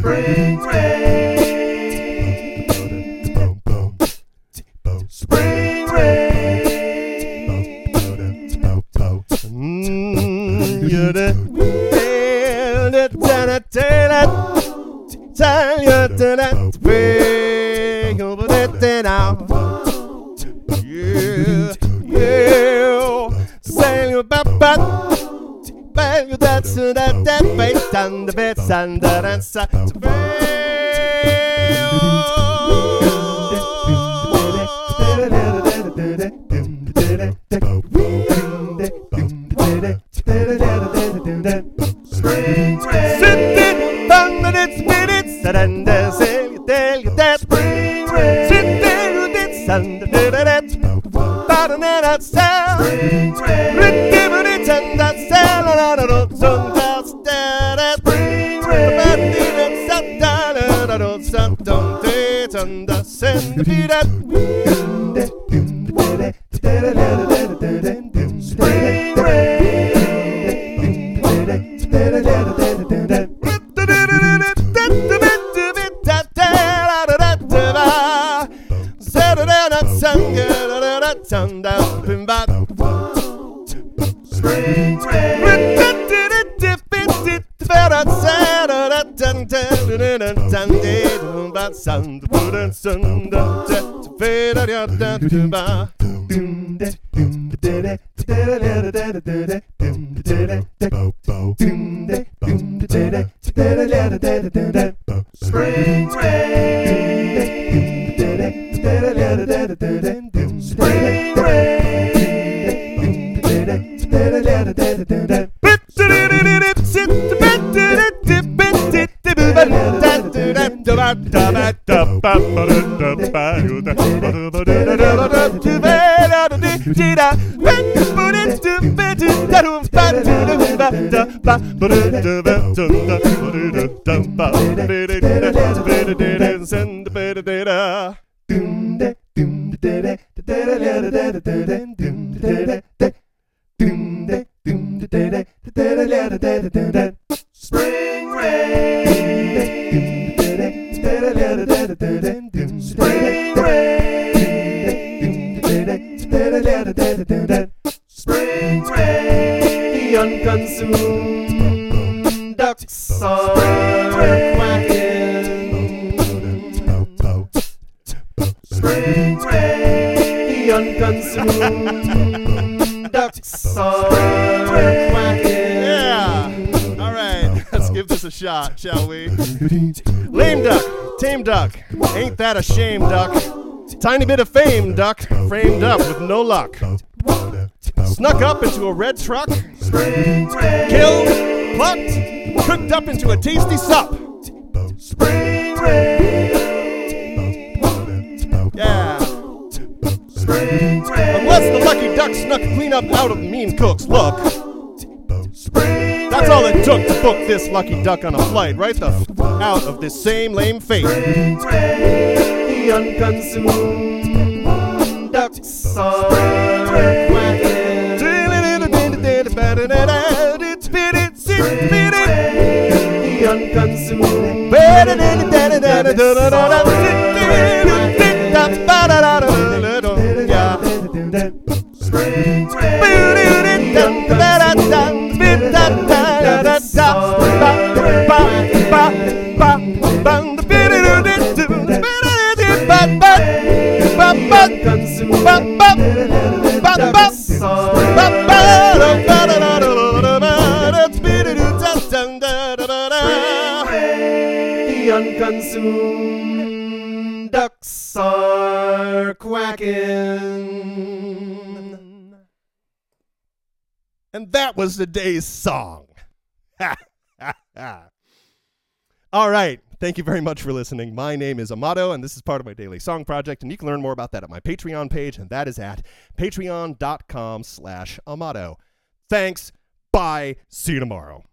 Spring rain. Spring rain. You're the tell you to that way over that now. Yeah, yeah. Say you bap bang you dance to that that bass and the bass and the dance to Spring rain. Sit it, thunder it, spit it, surrender, say you tell you that Spring rain. Sit there, you did thunder, did it, bottom and it and sound, and that. Spring rain. it and so don't it, and beat up. Spring rain. Spring. Spring. Spring rain. Spring rain. Spring rain. Spring rain. Unconsumed ducks are quacking. Spring rain. Unconsumed Yeah. All right. Let's give this a shot, shall we? Lame duck, tame duck. Ain't that a shame, duck? Tiny bit of fame, duck. Framed up with no luck. Snuck up into a red truck. Killed, plucked, cooked up into a tasty sup. Spring duck snuck clean up out of mean cook's look. That's all it took to book this lucky duck on a flight right the f- out of this same lame fate. The unconsumed ducks are. The unconsumed The unconsumed ducks are quacking. And that was the day's song. All right. Thank you very much for listening. My name is Amato, and this is part of my daily song project. And you can learn more about that at my Patreon page, and that is at patreon.com slash Amato. Thanks. Bye. See you tomorrow.